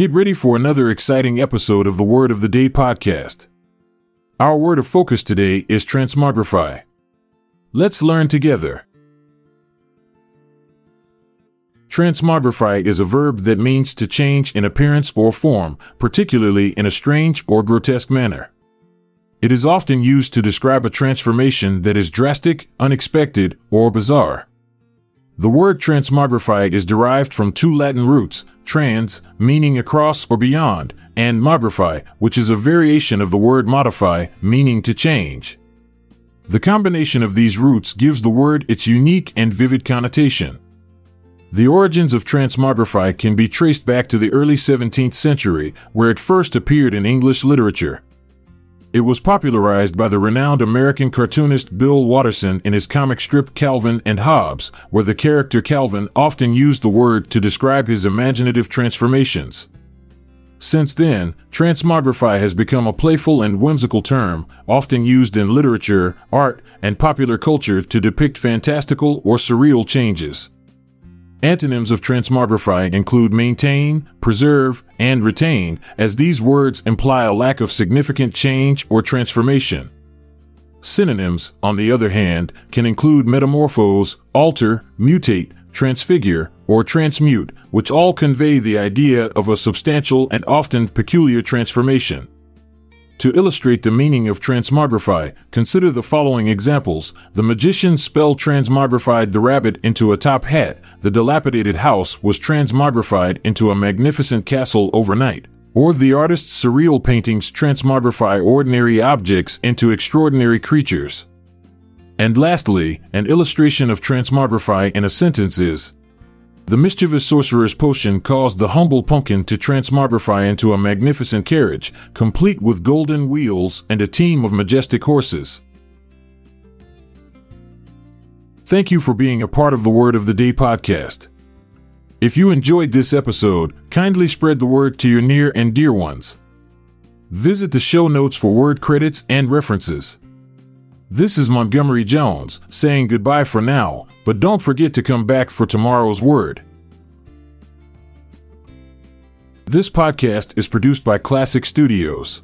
Get ready for another exciting episode of the Word of the Day podcast. Our word of focus today is transmogrify. Let's learn together. Transmogrify is a verb that means to change in appearance or form, particularly in a strange or grotesque manner. It is often used to describe a transformation that is drastic, unexpected, or bizarre. The word transmogrify is derived from two Latin roots, trans, meaning across or beyond, and mogrify, which is a variation of the word modify, meaning to change. The combination of these roots gives the word its unique and vivid connotation. The origins of transmogrify can be traced back to the early 17th century, where it first appeared in English literature. It was popularized by the renowned American cartoonist Bill Watterson in his comic strip Calvin and Hobbes, where the character Calvin often used the word to describe his imaginative transformations. Since then, transmogrify has become a playful and whimsical term, often used in literature, art, and popular culture to depict fantastical or surreal changes. Antonyms of transmogrify include maintain, preserve, and retain, as these words imply a lack of significant change or transformation. Synonyms, on the other hand, can include metamorphose, alter, mutate, transfigure, or transmute, which all convey the idea of a substantial and often peculiar transformation. To illustrate the meaning of transmogrify, consider the following examples. The magician spell transmogrified the rabbit into a top hat. The dilapidated house was transmogrified into a magnificent castle overnight. Or the artist's surreal paintings transmogrify ordinary objects into extraordinary creatures. And lastly, an illustration of transmogrify in a sentence is the mischievous sorcerer's potion caused the humble pumpkin to transmogrify into a magnificent carriage, complete with golden wheels and a team of majestic horses. Thank you for being a part of the Word of the Day podcast. If you enjoyed this episode, kindly spread the word to your near and dear ones. Visit the show notes for word credits and references. This is Montgomery Jones saying goodbye for now but don't forget to come back for tomorrow's word. This podcast is produced by Klassic Studios.